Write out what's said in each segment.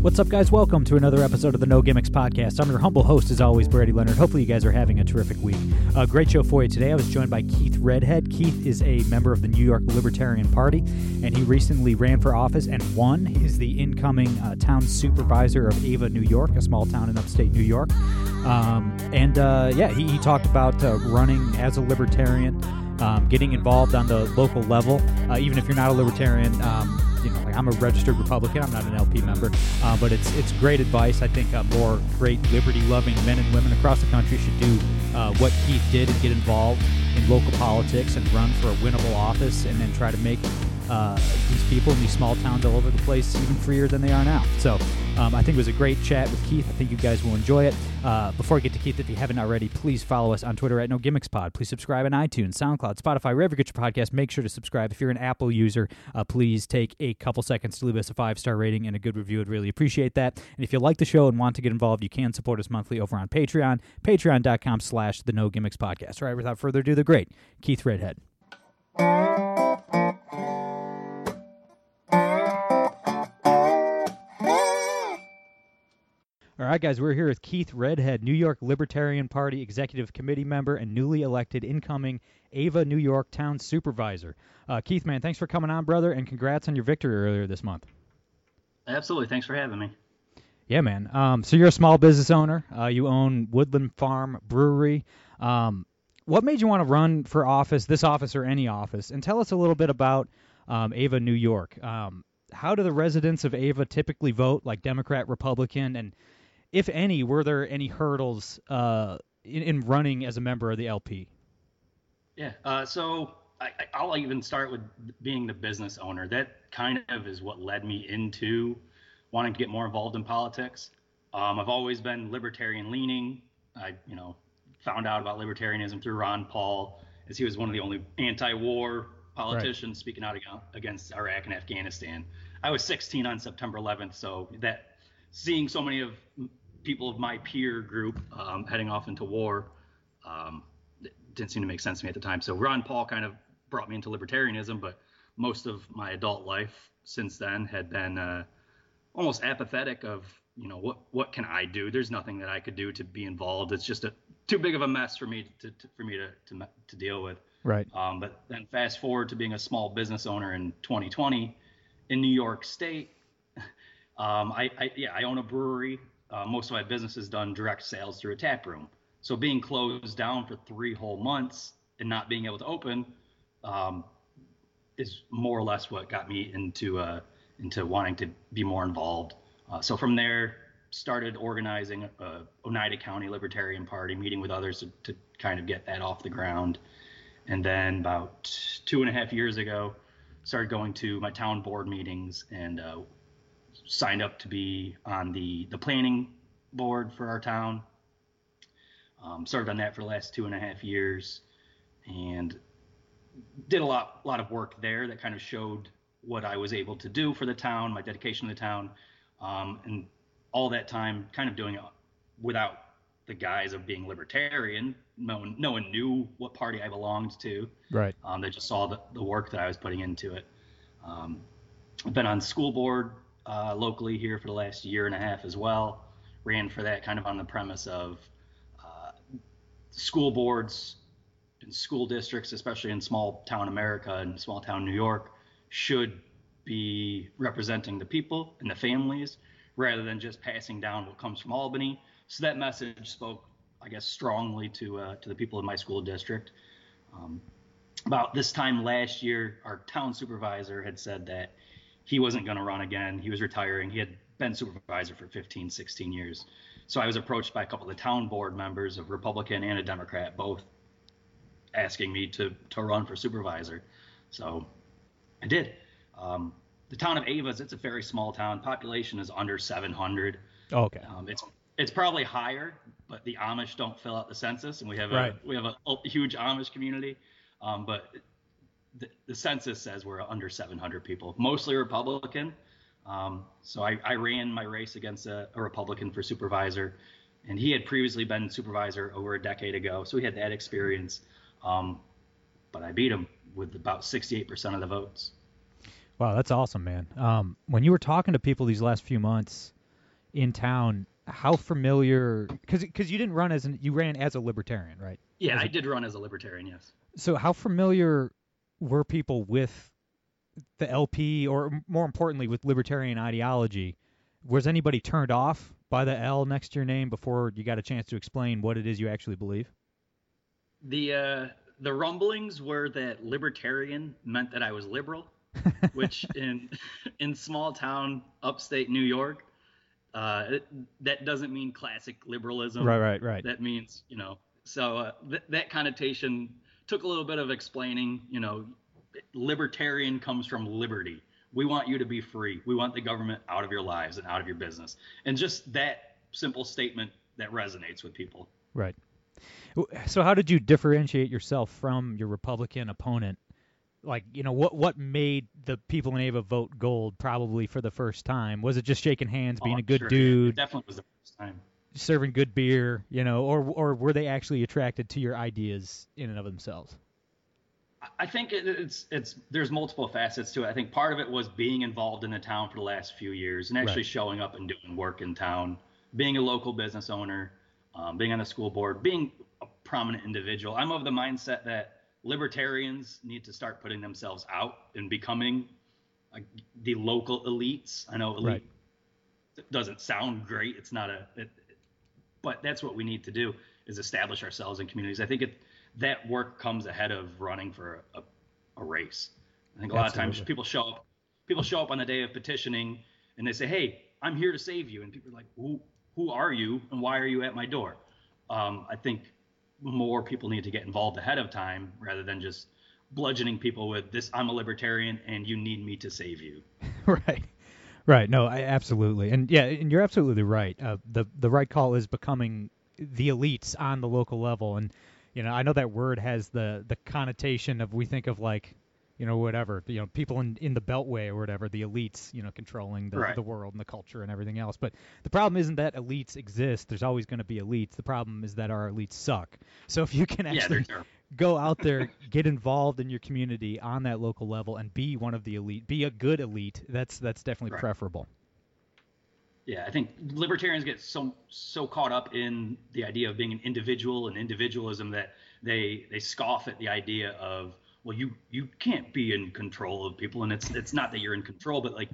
What's up, guys? Welcome to another episode of the No Gimmicks Podcast. I'm your humble host, as always, Brady Leonard. Hopefully, you guys are having a terrific week. A uh, great show for you today. I was joined by Keith Redhead. Keith is a member of the New York Libertarian Party, and he recently ran for office and won. He's the incoming uh, town supervisor of Ava, New York, a small town in upstate New York. Um, and uh, yeah, he, he, talked about uh, running as a libertarian. Um, getting involved on the local level, uh, even if you're not a libertarian, um, you know, like I'm a registered Republican. I'm not an LP member, uh, but it's it's great advice. I think uh, more great liberty-loving men and women across the country should do uh, what Keith did and get involved in local politics and run for a winnable office, and then try to make uh, people in these small towns all over the place even freer than they are now. So um, I think it was a great chat with Keith. I think you guys will enjoy it. Uh, before I get to Keith, if you haven't already, please follow us on Twitter at No Gimmicks Pod. Please subscribe on iTunes, SoundCloud, Spotify, wherever you get your podcast. Make sure to subscribe. If you're an Apple user, uh, please take a couple seconds to leave us a five star rating and a good review. I'd really appreciate that. And if you like the show and want to get involved, you can support us monthly over on Patreon, patreon.com slash the No Gimmicks Podcast. All right, without further ado, the great Keith Redhead. All right, guys, we're here with Keith Redhead, New York Libertarian Party Executive Committee member and newly elected incoming Ava, New York Town Supervisor. Uh, Keith, man, thanks for coming on, brother, and congrats on your victory earlier this month. Absolutely. Thanks for having me. Yeah, man. Um, so you're a small business owner. Uh, you own Woodland Farm Brewery. Um, what made you want to run for office, this office or any office? And tell us a little bit about um, Ava, New York. Um, how do the residents of Ava typically vote, like Democrat, Republican, and if any, were there any hurdles uh, in, in, running as a member of the LP? Yeah. Uh, so I, will even start with being the business owner. That kind of is what led me into wanting to get more involved in politics. Um, I've always been libertarian leaning. I, you know, found out about libertarianism through Ron Paul, as he was one of the only anti-war politicians right. speaking out against Iraq and Afghanistan. I was 16 on September 11th, so that seeing so many of people of my peer group um, heading off into war um, didn't seem to make sense to me at the time. So Ron Paul kind of brought me into libertarianism, but most of my adult life since then had been uh, almost apathetic of you know what what can I do? There's nothing that I could do to be involved. It's just a too big of a mess for me to, to for me to, to to deal with. Right. Um, but then fast forward to being a small business owner in 2020 in New York State. Um, I, I, yeah I own a brewery. Uh, most of my business is done direct sales through a tap room. So being closed down for three whole months and not being able to open um, is more or less what got me into uh, into wanting to be more involved. Uh, so from there, started organizing a Oneida County Libertarian Party, meeting with others to, to, kind of get that off the ground. And then about two and a half years ago, started going to my town board meetings and uh, signed up to be on the the planning board for our town. Um, served on that for the last two and a half years, and did a lot lot of work there that kind of showed what I was able to do for the town, my dedication to the town, um, and all that time kind of doing it without the guise of being libertarian. No one, no one knew what party I belonged to. Right. Um, they just saw the, the work that I was putting into it. Um, I've been on school board uh, locally here for the last year and a half as well. Ran for that kind of on the premise of uh, school boards and school districts, especially in small town America and small town New York, should be representing the people and the families rather than just passing down what comes from Albany. So that message spoke, I guess, strongly to uh, to the people in my school district. Um, about this time last year, our town supervisor had said that he wasn't going to run again. He was retiring. He had been supervisor for 15, 16 years. So I was approached by a couple of the town board members, a Republican and a Democrat, both asking me to to run for supervisor. So I did. Um, the town of Ava's it's a very small town. Population is under 700. okay. Um, it's it's probably higher, but the Amish don't fill out the census, and we have a Right. we have a, a huge Amish community. Um, but the, the census says we're under 700 people, mostly Republican. Um, so I, I ran my race against a, a Republican for supervisor, and he had previously been supervisor over a decade ago, so he had that experience. Um, but I beat him with about 68% of the votes. Wow, that's awesome, man. Um, when you were talking to people these last few months in town, how familiar? Because because you didn't run as an you ran as a libertarian, right? Yeah, As a- I did run as a libertarian, yes. So how familiar were people with the LP, or more importantly, with libertarian ideology? Was anybody turned off by the L next to your name before you got a chance to explain what it is you actually believe? The uh, the rumblings were that libertarian meant that I was liberal, which in in small town upstate New York, uh, it, that doesn't mean classic liberalism. Right, right, right. That means you know. So uh, th- that connotation took a little bit of explaining. You know, libertarian comes from liberty. We want you to be free. We want the government out of your lives and out of your business. And just that simple statement that resonates with people. Right. So how did you differentiate yourself from your Republican opponent? Like, you know, what what made the people in Ava vote gold probably for the first time? Was it just shaking hands, being Oh, a good sure. It dude, definitely was the first time. Serving good beer, you know, or or were they actually attracted to your ideas in and of themselves? I think it, it's it's there's multiple facets to it. I think part of it was being involved in the town for the last few years and actually Right. showing up and doing work in town, being a local business owner, um, being on the school board, being a prominent individual. I'm of the mindset that libertarians need to start putting themselves out and becoming like the local elites. I know elite Right. doesn't sound great. It's not a, it, but that's what we need to do is establish ourselves in communities. I think it, that work comes ahead of running for a, a race. I think a lot of times people show up, people show up on the day of petitioning and they say, "Hey, I'm here to save you," and people are like, "Who, who are you, and why are you at my door?" Um, I think more people need to get involved ahead of time rather than just bludgeoning people with this. I'm a libertarian, and you need me to save you. right. Right. No, I, absolutely. And yeah, and you're absolutely right. Uh, the the right call is becoming the elites on the local level and you know, I know that word has the the connotation of we think of like, you know, whatever, you know, people in in the beltway or whatever, the elites, you know, controlling the Right. the world and the culture and everything else. But the problem isn't that elites exist. There's always going to be elites. The problem is that our elites suck. So if you can actually terrible. go out there, get involved in your community on that local level, and be one of the elite, be a good elite. That's that's definitely Right. preferable. Yeah, I think libertarians get so so caught up in the idea of being an individual and individualism that they they scoff at the idea of well you you can't be in control of people and it's it's not that you're in control but like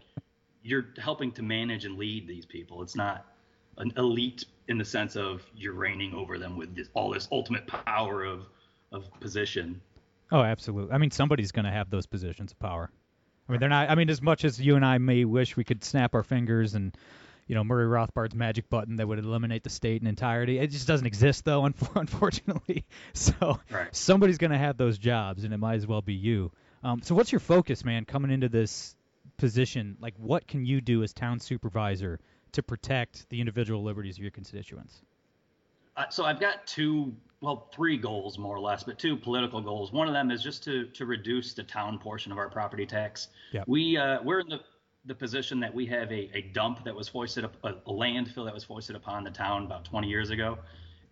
you're helping to manage and lead these people. It's not an elite in the sense of you're reigning over them with this, all this ultimate power of of position. Oh, absolutely. I mean, somebody's going to have those positions of power. I mean, they're not. I mean, as much as you and I may wish we could snap our fingers and, you know, Murray Rothbard's magic button that would eliminate the state in entirety, it just doesn't exist, though, unf- unfortunately. So Right. somebody's going to have those jobs, and it might as well be you. Um, so what's your focus, man, coming into this position? Like, what can you do as town supervisor to protect the individual liberties of your constituents? Uh, so I've got two, well, three goals more or less, but two political goals. One of them is just to to reduce the town portion of our property tax. Yep. We uh, we're in the the position that we have a, a dump that was foisted up a, a landfill that was foisted upon the town about 20 years ago,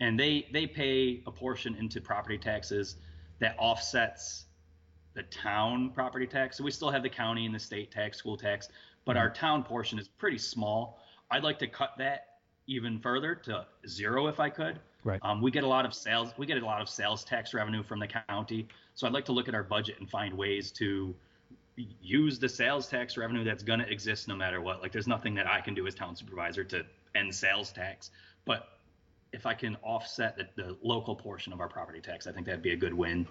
and they they pay a portion into property taxes that offsets the town property tax. So we still have the county and the state tax, school tax, but our town portion is pretty small. I'd like to cut that even further to zero if I could. Right. Um, we get a lot of sales. We get a lot of sales tax revenue from the county. So I'd like to look at our budget and find ways to use the sales tax revenue that's going to exist no matter what. Like there's nothing that I can do as town supervisor to end sales tax, but if I can offset the, the local portion of our property tax, I think that'd be a good win.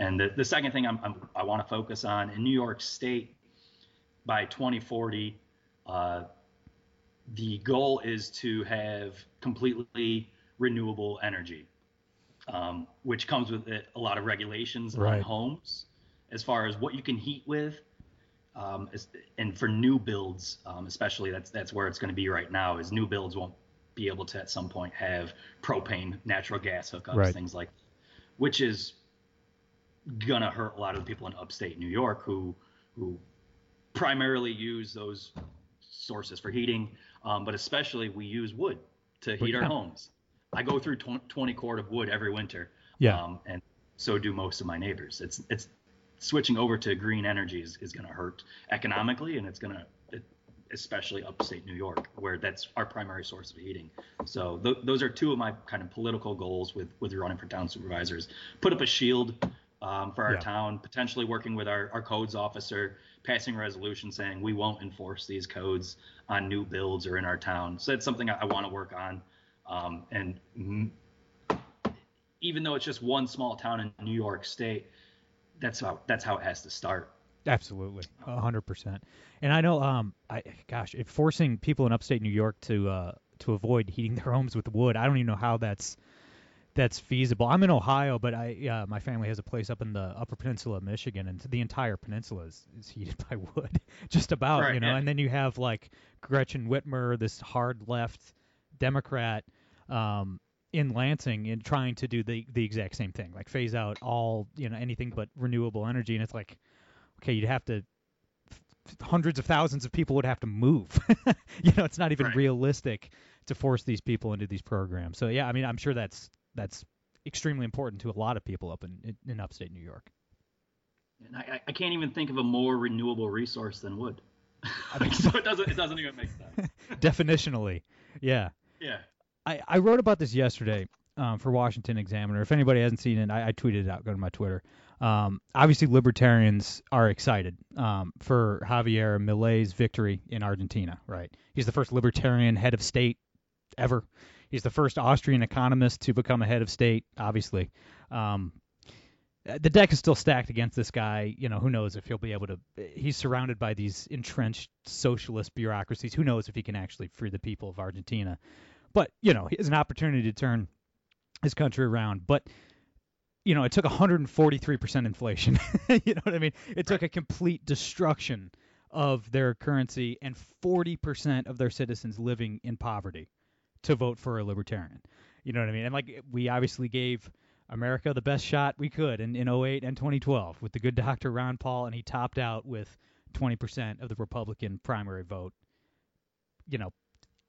And the, the second thing I'm, I'm, I want to focus on in New York State by 2040, uh, the goal is to have completely renewable energy, um, which comes with it a lot of regulations Right. on homes as far as what you can heat with. Um, and for new builds, um, especially that's that's where it's going to be right now. Is new builds won't be able to at some point have propane, natural gas hookups, Right. things like, that, which is gonna hurt a lot of the people in upstate New York who who primarily use those sources for heating, um, but especially we use wood to heat our homes. I go through 20 cord of wood every winter. Yeah. Um, and so do most of my neighbors. It's it's switching over to green energy is, is going to hurt economically, and it's going to especially upstate New York, where that's our primary source of heating. So th- those are two of my kind of political goals with with running for town supervisors. Put up a shield um, for our Yeah. town, potentially working with our, our codes officer, passing a resolution saying we won't enforce these codes on new builds or in our town. So that's something I, I want to work on. Um, and mm, even though it's just one small town in New York State, that's how that's how it has to start. Absolutely, hundred percent. And I know, um, I gosh, if forcing people in upstate New York to uh to avoid heating their homes with wood, I don't even know how that's that's feasible. I'm in Ohio, but I uh, my family has a place up in the Upper Peninsula of Michigan, and the entire peninsula is, is heated by wood, just about, Right, you know. yeah. And then you have like Gretchen Whitmer, this hard left Democrat. Um, in Lansing and trying to do the the exact same thing, like phase out all you know anything but renewable energy, and it's like, okay, you'd have to hundreds of thousands of people would have to move. you know, it's not even Right. realistic to force these people into these programs. So yeah, I mean, I'm sure that's that's extremely important to a lot of people up in in, upstate New York. And I, I can't even think of a more renewable resource than wood. I mean, so it doesn't it doesn't even make sense. Definitionally, yeah. Yeah. I, I wrote about this yesterday um, for Washington Examiner. If anybody hasn't seen it, I, I tweeted it out. Go to my Twitter. Um, obviously, libertarians are excited um, for Javier Milei's victory in Argentina. Right, he's the first libertarian head of state ever. He's the first Austrian economist to become a head of state. Obviously, um, the deck is still stacked against this guy. You know, who knows if he'll be able to? He's surrounded by these entrenched socialist bureaucracies. Who knows if he can actually free the people of Argentina? But you know, he has an opportunity to turn his country around. But you know, it took 143% inflation. you know what I mean? It took a complete destruction of their currency and 40% of their citizens living in poverty to vote for a libertarian. You know what I mean? And like we obviously gave America the best shot we could in, in 08 and 2012 with the good doctor Ron Paul, and he topped out with 20% of the Republican primary vote. You know,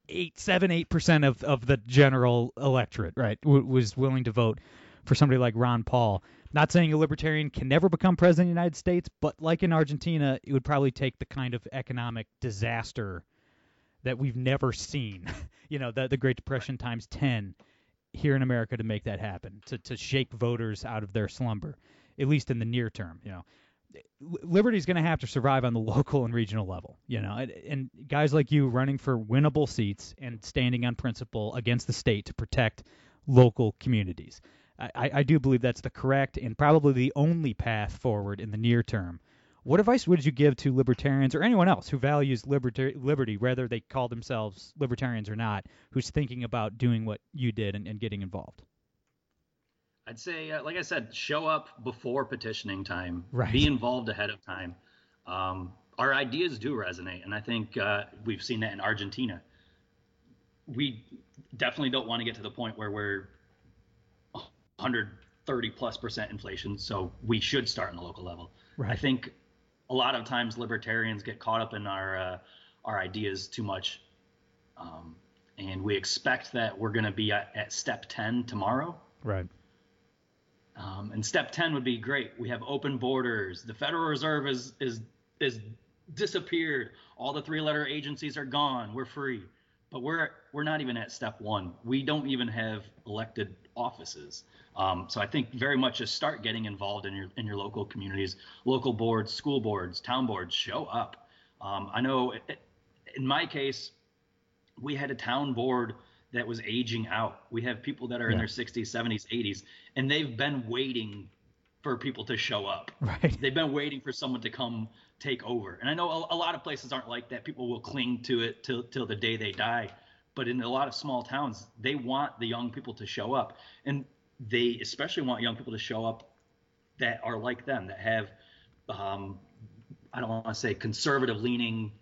eight, seven, eight percent of of the general electorate, right, w- was willing to vote for somebody like Ron Paul. Not saying a libertarian can never become president of the United States, but like in Argentina, it would probably take the kind of economic disaster that we've never seen. you know, the the Great Depression times 10 here in America to make that happen, to to shake voters out of their slumber, at least in the near term, you know. Liberty's going to have to survive on the local and regional level, you know, and, guys like you running for winnable seats and standing on principle against the state to protect local communities. I, I do believe that's the correct and probably the only path forward in the near term. What advice would you give to libertarians or anyone else who values liberty, whether they call themselves libertarians or not, who's thinking about doing what you did and, and getting involved? I'd say, uh, like I said, show up before petitioning time. Right. Be involved ahead of time. Um, our ideas do resonate, and I think uh, we've seen that in Argentina. We definitely don't want to get to the point where we're 130 plus percent inflation, so we should start on the local level. Right. I think a lot of times libertarians get caught up in our uh, our ideas too much, um, and we expect that we're going to be at, at step 10 tomorrow. Right. Um, and step 10 would be great. We have open borders. The Federal Reserve is is is disappeared. All the three-letter agencies are gone. We're free. But we're we're not even at step one. We don't even have elected offices. Um, so I think very much just start getting involved in your in your local communities, local boards, school boards, town boards. Show up. Um, I know it, in my case, we had a town board that was aging out. We have people that are in their 60s, 70s, 80s, and they've been waiting for people to show up. Right. They've been waiting for someone to come take over. And I know a, a lot of places aren't like that. People will cling to it till till the day they die. But in a lot of small towns, they want the young people to show up, and they especially want young people to show up that are like them, that have, um, I don't want to say conservative leaning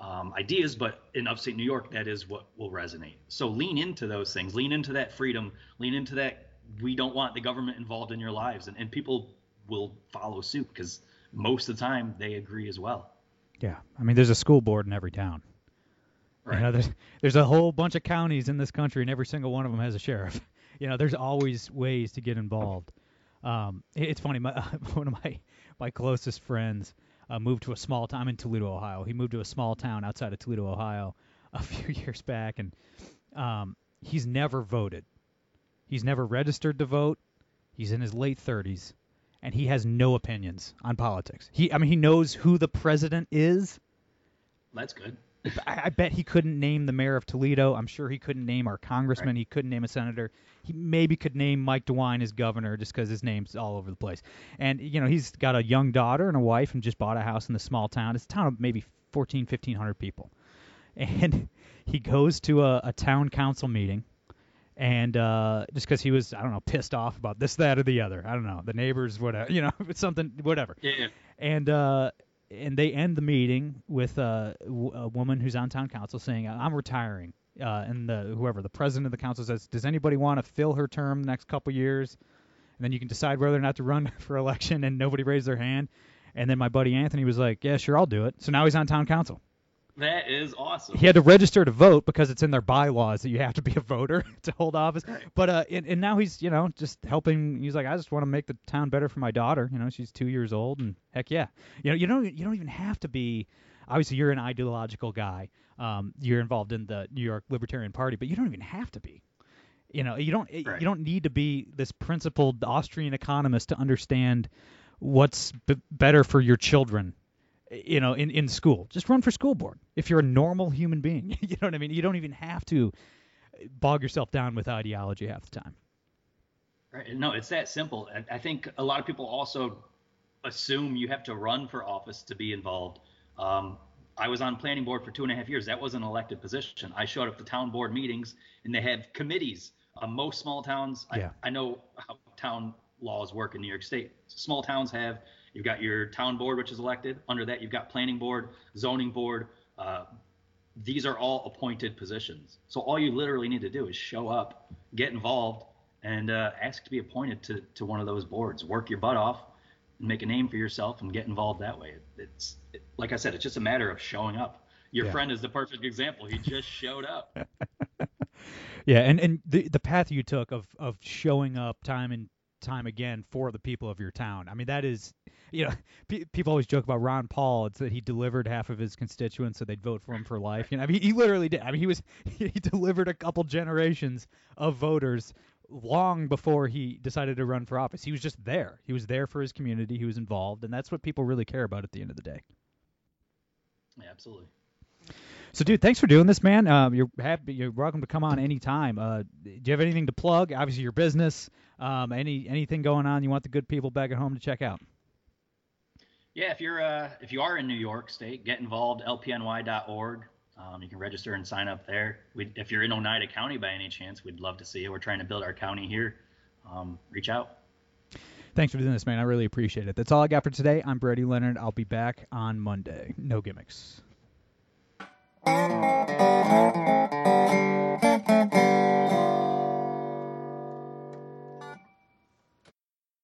um, ideas, but in upstate New York, that is what will resonate. So lean into those things, lean into that freedom, lean into that. We don't want the government involved in your lives, and, and people will follow suit because most of the time they agree as well. Yeah, I mean, there's a school board in every town. Right. You know, there's there's a whole bunch of counties in this country, and every single one of them has a sheriff. You know, there's always ways to get involved. Um, it's funny. My one of my my closest friends uh, moved to a small town I'm in Toledo, Ohio. He moved to a small town outside of Toledo, Ohio, a few years back, and um, he's never voted. He's never registered to vote. He's in his late 30s, and he has no opinions on politics. He, I mean, he knows who the president is. That's good. I, I bet he couldn't name the mayor of Toledo. I'm sure he couldn't name our congressman. He couldn't name a senator. He maybe could name Mike DeWine as governor just because his name's all over the place. And you know he's got a young daughter and a wife and just bought a house in the small town. It's a town of maybe 14, 1500 people. And he goes to a, a town council meeting, and uh, just because he was I don't know pissed off about this, that, or the other. I don't know the neighbors, whatever. You know, something, whatever Yeah, yeah. and uh, and they end the meeting with w- a woman who's on town council saying, "I'm retiring." Uh, and the whoever the president of the council says, "Does anybody want to fill her term the next couple years?" And then you can decide whether or not to run for election, and nobody raised their hand. And then my buddy Anthony was like, "Yeah, sure, I'll do it." So now he's on town council. That is awesome. He had to register to vote because it's in their bylaws that you have to be a voter to hold office. But uh, and, and now he's you know just helping. He's like, I just want to make the town better for my daughter. You know, she's two years old, and heck yeah, you know, you don't you don't even have to be. Obviously, you're an ideological guy. Um, you're involved in the New York Libertarian Party, but you don't even have to be. You know, you don't Right. you don't need to be this principled Austrian economist to understand what's b- better for your children you know, in, in school. Just run for school board. If you're a normal human being, you know what I mean? You don't even have to bog yourself down with ideology half the time. Right. No, it's that simple. I think a lot of people also assume you have to run for office to be involved. Um, I was on planning board for two and a half years. That was an elected position. I showed up to town board meetings, and they have committees. Uh, most small towns, Yeah. I, I know how town laws work in New York State. Small towns have you've got your town board, which is elected. Under that, you've got planning board, zoning board. Uh, these are all appointed positions. So all you literally need to do is show up, get involved, and uh, ask to be appointed to, to one of those boards. Work your butt off, and make a name for yourself, and get involved that way. It's it, like I said, it's just a matter of showing up. Your Yeah. friend is the perfect example. He just showed up. Yeah, and, and the the path you took of, of showing up time and time again for the people of your town. I mean, that is, you know, pe- people always joke about Ron Paul. It's that he delivered half of his constituents so they'd vote for him for life. You know, I mean, he literally did. I mean, he was he delivered a couple generations of voters long before he decided to run for office. He was just there. He was there for his community. He was involved, and that's what people really care about at the end of the day. Yeah, absolutely. So, dude, thanks for doing this, man. Um, you're happy. You're welcome to come on anytime. Uh, do you have anything to plug? Obviously, your business. Um, any anything going on you want the good people back at home to check out? Yeah, if you're uh, if you are in New York State, get involved. LPNY.org. Um, you can register and sign up there. We, if you're in Oneida County by any chance, we'd love to see you. We're trying to build our county here. Um, reach out. Thanks for doing this, man. I really appreciate it. That's all I got for today. I'm Brady Leonard. I'll be back on Monday. No gimmicks. Thank you.